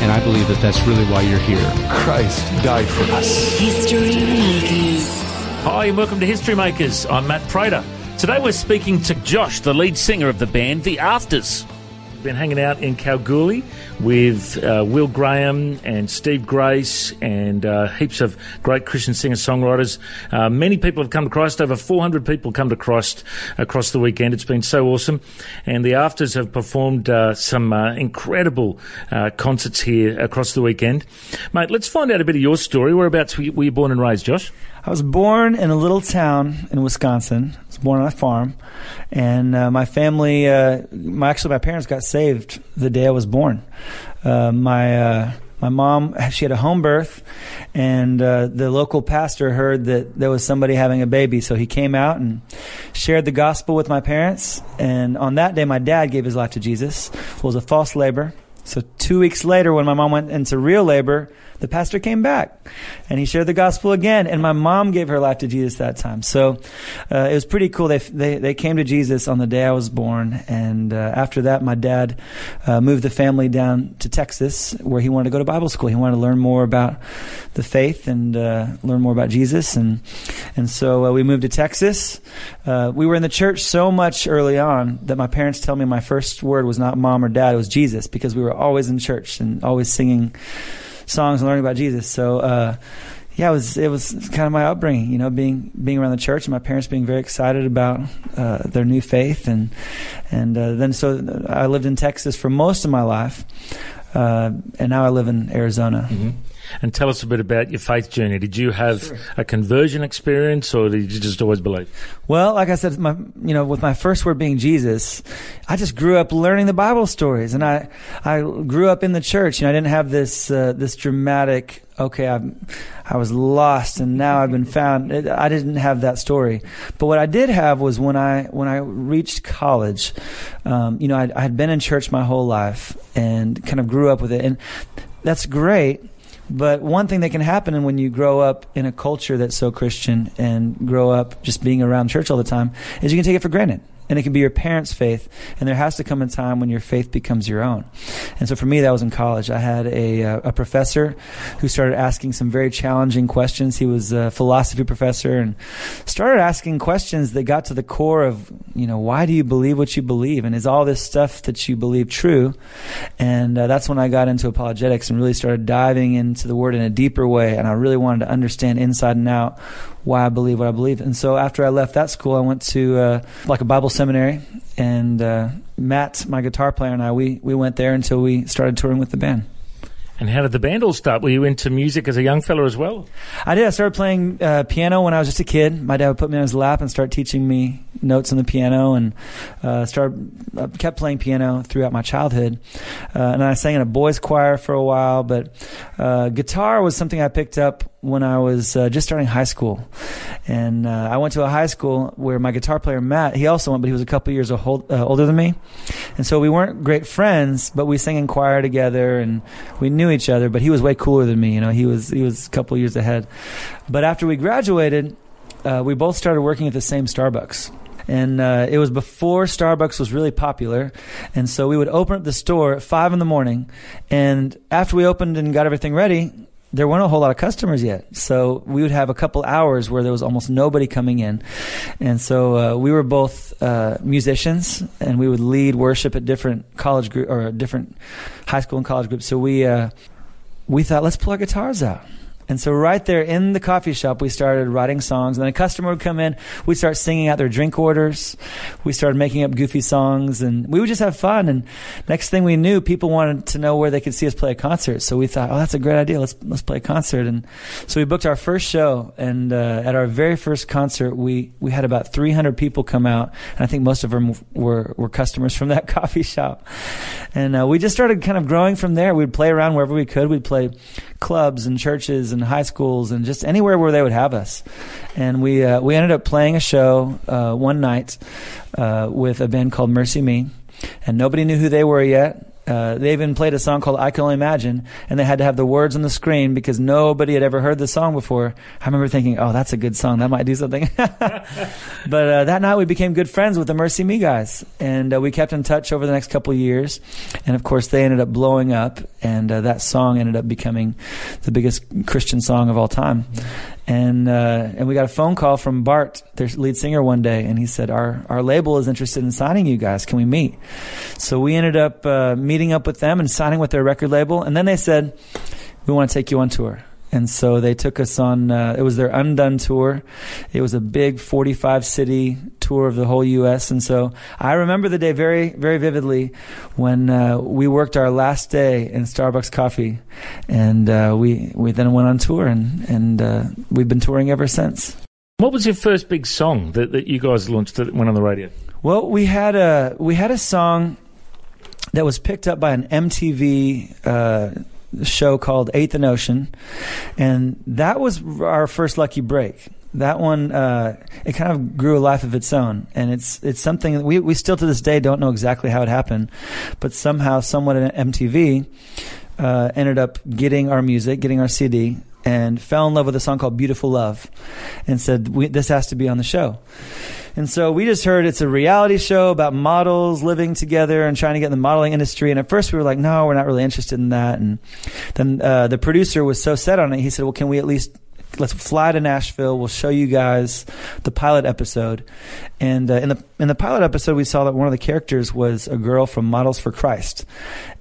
And I believe that that's really why you're here. Christ died for us. History Makers. Hi, and welcome to History Makers. I'm Matt Prater. Today we're speaking to Josh, the lead singer of the band The Afters. Been hanging out in Kalgoorlie with uh, Will Graham and Steve Grace and uh, heaps of great Christian singer songwriters. Uh, many people have come to Christ. Over 400 people come to Christ across the weekend. It's been so awesome. And the Afters have performed uh, some uh, incredible uh, concerts here across the weekend. Mate, let's find out a bit of your story. Whereabouts were you born and raised, Josh? I was born in a little town in Wisconsin. I was born on a farm, and uh, my family, uh, my actually my parents got saved the day I was born. Uh, my uh, my mom, she had a home birth, and uh, the local pastor heard that there was somebody having a baby, so he came out and shared the gospel with my parents. And on that day, my dad gave his life to Jesus. It was a false labor. So two weeks later, when my mom went into real labor, the pastor came back and he shared the gospel again. And my mom gave her life to Jesus that time. So uh, it was pretty cool. They, they they came to Jesus on the day I was born, and uh, after that, my dad uh, moved the family down to Texas, where he wanted to go to Bible school. He wanted to learn more about the faith and uh, learn more about Jesus, and and so uh, we moved to Texas. Uh, we were in the church so much early on that my parents tell me my first word was not mom or dad; it was Jesus, because we were always in church and always singing songs and learning about Jesus. So, uh, yeah, it was it was kind of my upbringing, you know, being being around the church and my parents being very excited about uh, their new faith, and and uh, then so I lived in Texas for most of my life, uh, and now I live in Arizona. And tell us a bit about your faith journey. Did you have a conversion experience, or did you just always believe? Well, like I said, my you know, with my first word being Jesus, I just grew up learning the Bible stories, and I I grew up in the church. You know, I didn't have this uh, this dramatic. Okay, I I was lost, and now I've been found. I didn't have that story, but what I did have was when I when I reached college. Um, you know, I, I had been in church my whole life and kind of grew up with it, and that's great. But one thing that can happen when you grow up in a culture that's so Christian and grow up just being around church all the time is you can take it for granted. And it can be your parents' faith. And there has to come a time when your faith becomes your own. And so for me, that was in college. I had a, uh, a professor who started asking some very challenging questions. He was a philosophy professor and started asking questions that got to the core of, you know, why do you believe what you believe? And is all this stuff that you believe true? And uh, that's when I got into apologetics and really started diving into the word in a deeper way. And I really wanted to understand inside and out why I believe what I believe. And so after I left that school, I went to uh, like a Bible seminary. And uh, Matt, my guitar player, and I, we, we went there until we started touring with the band. And how did the band all start? Were you into music as a young fella as well? I did. I started playing uh, piano when I was just a kid. My dad would put me on his lap and start teaching me notes on the piano, and uh, started uh, kept playing piano throughout my childhood. Uh, and I sang in a boys' choir for a while, but uh, guitar was something I picked up when I was uh, just starting high school. And uh, I went to a high school where my guitar player Matt, he also went, but he was a couple years old, uh, older than me. And so we weren't great friends, but we sang in choir together and we knew each other. But he was way cooler than me. You know, he was he was a couple years ahead. But after we graduated, uh, we both started working at the same Starbucks. And uh, it was before Starbucks was really popular. And so we would open up the store at 5 in the morning. And after we opened and got everything ready, there weren't a whole lot of customers yet. So we would have a couple hours where there was almost nobody coming in. And so uh, we were both uh, musicians and we would lead worship at different college group or different high school and college groups. So we, uh, we thought, let's pull our guitars out. And so right there in the coffee shop, we started writing songs. And then a customer would come in, we'd start singing out their drink orders. We started making up goofy songs, and we would just have fun. And next thing we knew, people wanted to know where they could see us play a concert. So we thought, oh, that's a great idea. Let's let's play a concert. And so we booked our first show. And uh, at our very first concert, we we had about 300 people come out, and I think most of them were were customers from that coffee shop. And uh, we just started kind of growing from there. We'd play around wherever we could. We'd play clubs and churches and high schools and just anywhere where they would have us. And we uh, we ended up playing a show uh, one night uh, with a band called MercyMe, and nobody knew who they were yet. Uh, they even played a song called "I Can Only Imagine," and they had to have the words on the screen because nobody had ever heard the song before. I remember thinking, "Oh, that's a good song. That might do something." but uh, that night, we became good friends with the MercyMe guys, and uh, we kept in touch over the next couple years. And of course, they ended up blowing up, and uh, that song ended up becoming the biggest Christian song of all time. And uh, and we got a phone call from Bart, their lead singer, one day, and he said, "Our our label is interested in signing you guys. Can we meet?" So we ended up uh, meeting up with them and signing with their record label. And then they said, "We want to take you on tour." And so they took us on. Uh, it was their Undone tour. It was a big 45 city tour of the whole U.S. And so I remember the day very, very vividly when uh, we worked our last day in Starbucks Coffee, and uh, we we then went on tour, and and uh, we've been touring ever since. What was your first big song that, that you guys launched that went on the radio? Well, we had a we had a song that was picked up by an MTV uh, show called Eighth and Ocean, and that was our first lucky break. That one, uh, it kind of grew a life of its own, and it's it's something that we we still to this day don't know exactly how it happened, but somehow, someone at MTV uh, ended up getting our music, getting our CD, and fell in love with a song called Beautiful Love and said, This has to be on the show. And so we just heard it's a reality show about models living together and trying to get in the modeling industry. And at first we were like, no, we're not really interested in that. And then uh, the producer was so set on it, he said, well, can we at least let's fly to Nashville. We'll show you guys the pilot episode. And uh, in the in the pilot episode, we saw that one of the characters was a girl from Models for Christ,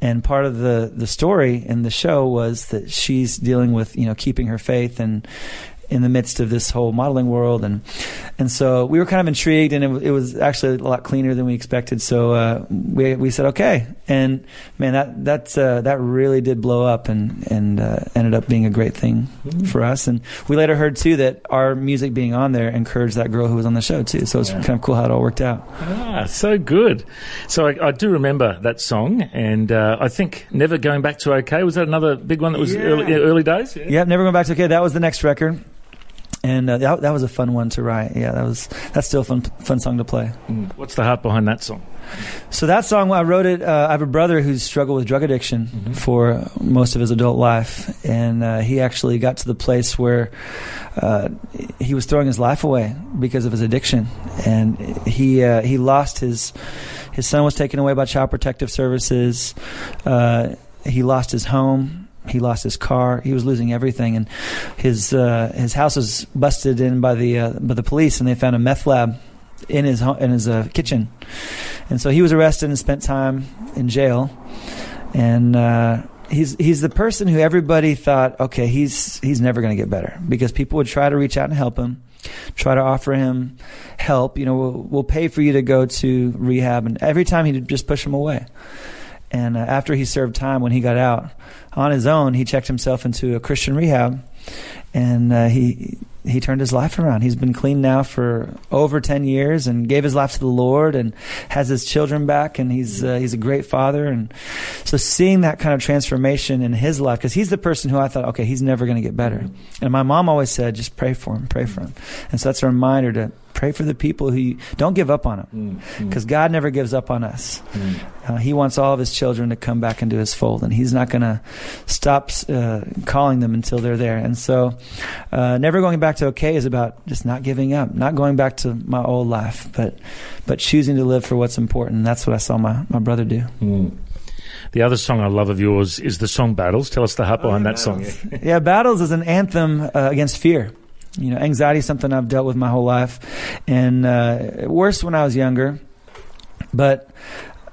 and part of the the story in the show was that she's dealing with you know keeping her faith and in the midst of this whole modeling world, and and so we were kind of intrigued, and it, it was actually a lot cleaner than we expected. So uh, we we said okay, and man, that that's uh, that really did blow up, and and uh, ended up being a great thing mm-hmm. for us. And we later heard too that our music being on there encouraged that girl who was on the show too. So it's yeah. kind of cool how it all worked out. Ah, so good. So I, I do remember that song, and uh, I think "Never Going Back to okay was that another big one that was yeah. early, early days. Yeah. Yep, "Never Going Back to okay. That was the next record and uh, that, that was a fun one to write. Yeah, that was that's still a fun fun song to play. Mm. What's the heart behind that song? So that song, I wrote it. Uh, I have a brother who's struggled with drug addiction mm-hmm. for most of his adult life, and uh, he actually got to the place where uh, he was throwing his life away because of his addiction, and he uh, he lost his his son was taken away by Child Protective Services. Uh, he lost his home he lost his car. He was losing everything, and his uh, his house was busted in by the uh, by the police, and they found a meth lab in his in his uh, kitchen, and so he was arrested and spent time in jail, and. Uh, he's he's the person who everybody thought, okay, he's he's never going to get better because people would try to reach out and help him, try to offer him help. You know, we'll, we'll pay for you to go to rehab, and every time he'd just push him away. And uh, after he served time, when he got out on his own, he checked himself into a Christian rehab, and uh, he he turned his life around. He's been clean now for over ten years, and gave his life to the Lord, and has his children back, and he's uh, he's a great father. And so, seeing that kind of transformation in his life, because he's the person who I thought, okay, he's never going to get better. And my mom always said, just pray for him, pray for him. And so that's a reminder to pray for the people who you, don't give up on them because mm, mm. God never gives up on us. Mm. Uh, he wants all of his children to come back into his fold, and he's not going to stop uh, calling them until they're there. And so, uh, never going back to okay is about just not giving up, not going back to my old life, but but choosing to live for what's important. That's what I saw my, my brother do. Mm. The other song I love of yours is the song Battles. Tell us the heart behind oh, that song. yeah, Battles is an anthem uh, against fear. You know, anxiety is something I've dealt with my whole life, and uh, worse when I was younger. But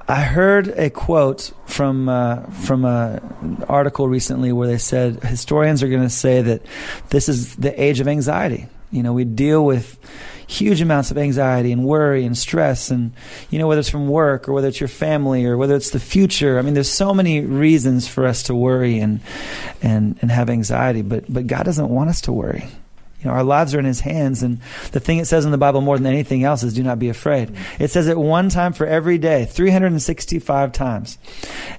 I heard a quote from uh, from an article recently where they said historians are going to say that this is the age of anxiety. You know, we deal with huge amounts of anxiety and worry and stress and you know whether it's from work or whether it's your family or whether it's the future i mean there's so many reasons for us to worry and and and have anxiety but but god doesn't want us to worry you know, our lives are in His hands, and the thing it says in the Bible more than anything else is "Do not be afraid." It says it one time for every day, 365 times,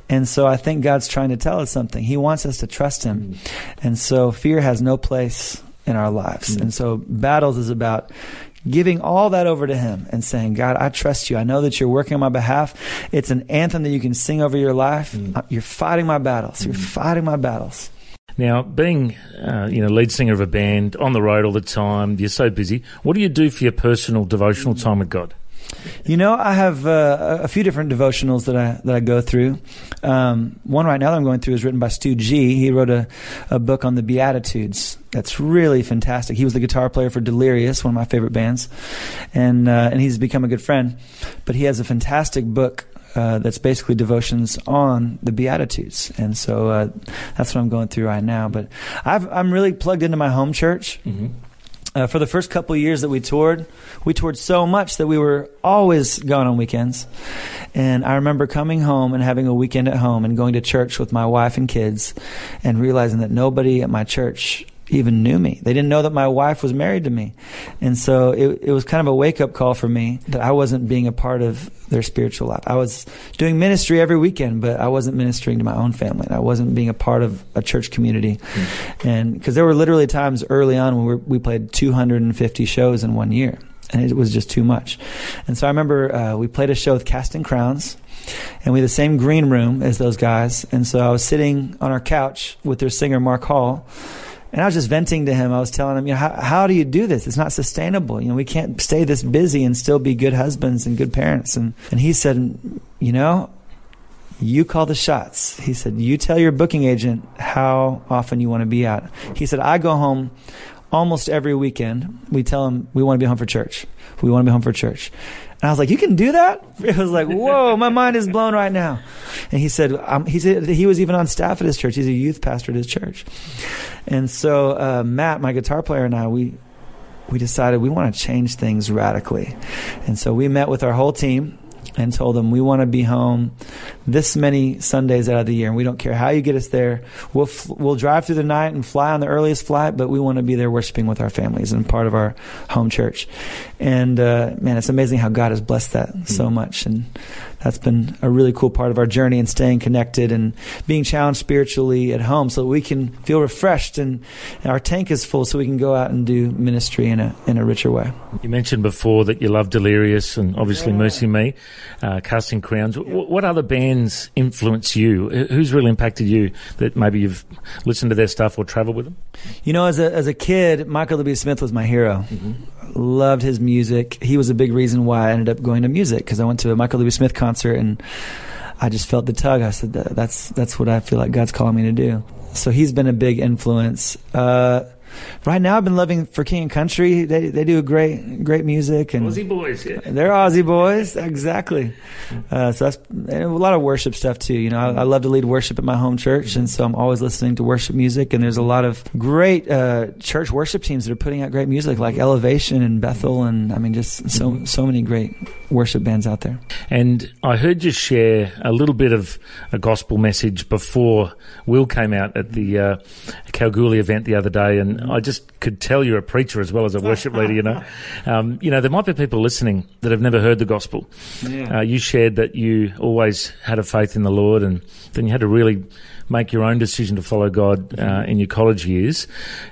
and so I think God's trying to tell us something. He wants us to trust Him, and so fear has no place in our lives. And so battles is about giving all that over to him and saying, God, I trust you. I know that you're working on my behalf. It's an anthem that you can sing over your life. Uh, You're fighting my battles. You're fighting my battles. Now, being uh, you know lead singer of a band on the road all the time, you're so busy. What do you do for your personal devotional time with God? You know, I have uh, a few different devotionals that I that I go through. Um, one right now that I'm going through is written by Stu G. He wrote a, a book on the Beatitudes. That's really fantastic. He was the guitar player for Delirious, one of my favorite bands, and uh, and he's become a good friend. But he has a fantastic book uh, that's basically devotions on the Beatitudes, and so uh, that's what I'm going through right now. But I've, I'm really plugged into my home church. Uh, for the first couple of years that we toured, we toured so much that we were always gone on weekends. And I remember coming home and having a weekend at home and going to church with my wife and kids and realizing that nobody at my church even knew me. They didn't know that my wife was married to me. And so it, it was kind of a wake up call for me that I wasn't being a part of their spiritual life. I was doing ministry every weekend, but I wasn't ministering to my own family. And I wasn't being a part of a church community. And because there were literally times early on when we, were, we played 250 shows in one year. And it was just too much. And so I remember uh, we played a show with Casting Crowns and we had the same green room as those guys. And so I was sitting on our couch with their singer Mark Hall, and I was just venting to him. I was telling him, you know, how, how do you do this? It's not sustainable. You know, we can't stay this busy and still be good husbands and good parents. And and he said, you know, you call the shots. He said, you tell your booking agent how often you want to be out. He said, I go home almost every weekend. We tell him we want to be home for church. We want to be home for church. And I was like, "You can do that?" It was like, "Whoa, my mind is blown right now." And he said, um, "He said he was even on staff at his church. He's a youth pastor at his church." And so uh, Matt, my guitar player, and I, we we decided we want to change things radically. And so we met with our whole team and told them we want to be home this many Sundays out of the year, and we don't care how you get us there. We'll we'll drive through the night and fly on the earliest flight, but we want to be there worshiping with our families and part of our home church. And uh, man, it's amazing how God has blessed that so much, and that's been a really cool part of our journey and staying connected and being challenged spiritually at home, so that we can feel refreshed and, and our tank is full, so we can go out and do ministry in a in a richer way. You mentioned before that you love Delirious and obviously MercyMe, uh, Casting Crowns. W- what other bands influence you? Who's really impacted you that maybe you've listened to their stuff or traveled with them? You know, as a as a kid, Michael W. Smith was my hero. Loved his music. He was a big reason why I ended up going to music because I went to a Michael W. Smith concert and I just felt the tug. I said, "That's that's what I feel like God's calling me to do." So he's been a big influence. Uh, right now, I've been loving for King and Country. They they do great great music and Aussie boys, yeah. they're Aussie boys, exactly. Uh, so that's and a lot of worship stuff too. You know, I, I love to lead worship at my home church, and so I'm always listening to worship music. And there's a lot of great uh, church worship teams that are putting out great music, like Elevation and Bethel, and I mean, just so so many great worship bands out there. And I heard you share a little bit of a gospel message before Will came out at the uh, Kalgoorlie event the other day, and I just could tell you're a preacher as well as a worship leader. You know, um, you know there might be people listening that have never heard the gospel. Yeah. Uh, you shared that you always had a faith in the Lord, and then you had to really make your own decision to follow God uh, in your college years.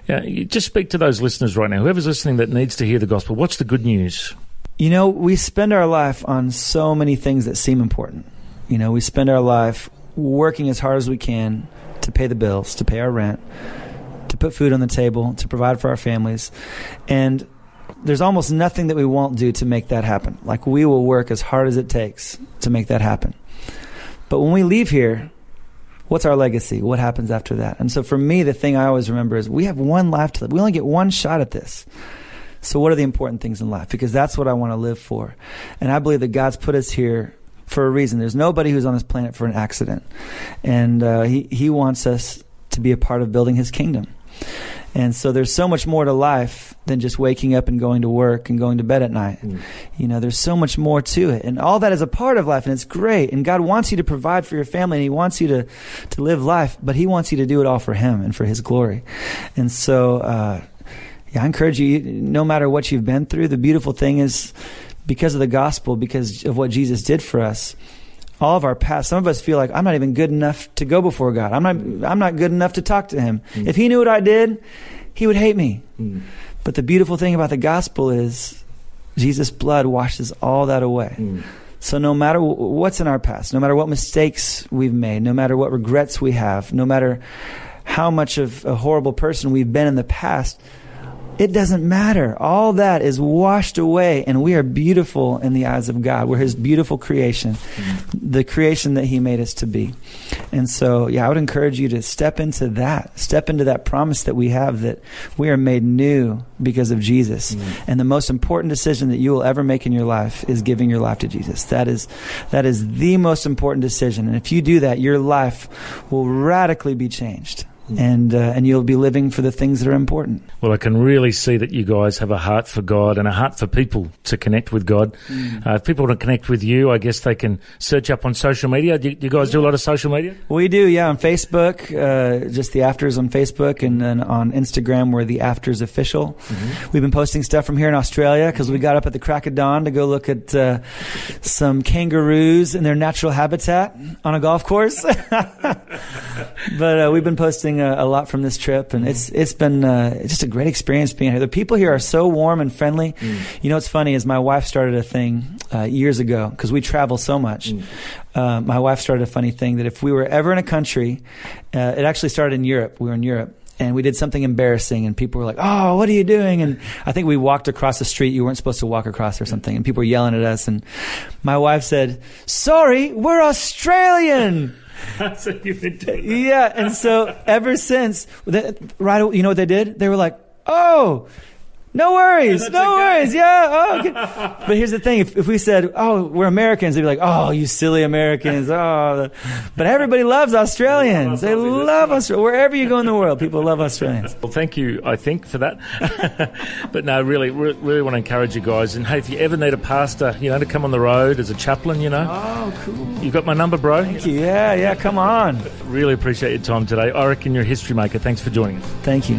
Uh, you just speak to those listeners right now. Whoever's listening that needs to hear the gospel, what's the good news? You know, we spend our life on so many things that seem important. You know, we spend our life working as hard as we can to pay the bills, to pay our rent, to put food on the table, to provide for our families. And there's almost nothing that we won't do to make that happen. Like we will work as hard as it takes to make that happen. But when we leave here, what's our legacy? What happens after that? And so for me, the thing I always remember is we have one life to live. We only get one shot at this. So what are the important things in life? Because that's what I want to live for. And I believe that God's put us here for a reason. There's nobody who's on this planet for an accident, and uh, he he wants us to be a part of building His kingdom. And so there's so much more to life than just waking up and going to work and going to bed at night. Mm. You know, there's so much more to it. And all that is a part of life and it's great. And God wants you to provide for your family and He wants you to, to live life, but He wants you to do it all for Him and for His glory. And so, uh, yeah, I encourage you, no matter what you've been through, the beautiful thing is because of the gospel, because of what Jesus did for us, all of our past. Some of us feel like I'm not even good enough to go before God. I'm not. I'm not good enough to talk to Him. Mm. If He knew what I did, He would hate me. Mm. But the beautiful thing about the gospel is Jesus' blood washes all that away. Mm. So no matter w- what's in our past, no matter what mistakes we've made, no matter what regrets we have, no matter how much of a horrible person we've been in the past, it doesn't matter. All that is washed away, and we are beautiful in the eyes of God. We're His beautiful creation, the creation that He made us to be. And so, yeah, I would encourage you to step into that, step into that promise that we have that we are made new because of Jesus. Mm-hmm. And the most important decision that you will ever make in your life is giving your life to Jesus. That is, that is the most important decision. And if you do that, your life will radically be changed. And, uh, and you'll be living for the things that are important. Well, I can really see that you guys have a heart for God and a heart for people to connect with God. Mm. Uh, if people want to connect with you, I guess they can search up on social media. Do you, do you guys do a lot of social media? We do, yeah, on Facebook, uh, just the Afters on Facebook, and then on Instagram, we're the Afters Official. We've been posting stuff from here in Australia because we got up at the crack of dawn to go look at uh, some kangaroos in their natural habitat on a golf course. but uh, we've been posting a, a lot from this trip, and it's it's been uh, just a great experience being here. The people here are so warm and friendly. You know, what's funny is my wife started a thing uh, years ago because we travel so much. Uh, my wife started a funny thing that if we were ever in a country, uh, it actually started in Europe. We were in Europe. And we did something embarrassing, and people were like, "Oh, what are you doing?" And I think we walked across the street you weren't supposed to walk across or something, and people were yelling at us. And my wife said, "Sorry, we're Australian." so you've been doing yeah, and so ever since, that, right? You know what they did? They were like, "Oh, no worries, no worries, yeah." Oh, okay. But here's the thing: if, if we said, "Oh, we're Americans," they'd be like, "Oh, you silly Americans!" Oh, but everybody loves Australians. They love Australia. Wherever you go in the world, people love Australians. Well, thank you, I think, for that. but no, really, re- really want to encourage you guys. And hey, if you ever need a pastor, you know, to come on the road as a chaplain, you know, Oh, cool. you got my number, bro. Thank you. Yeah, yeah. Come on. Really appreciate your time today. I reckon you're a history maker. Thanks for joining us. Thank you.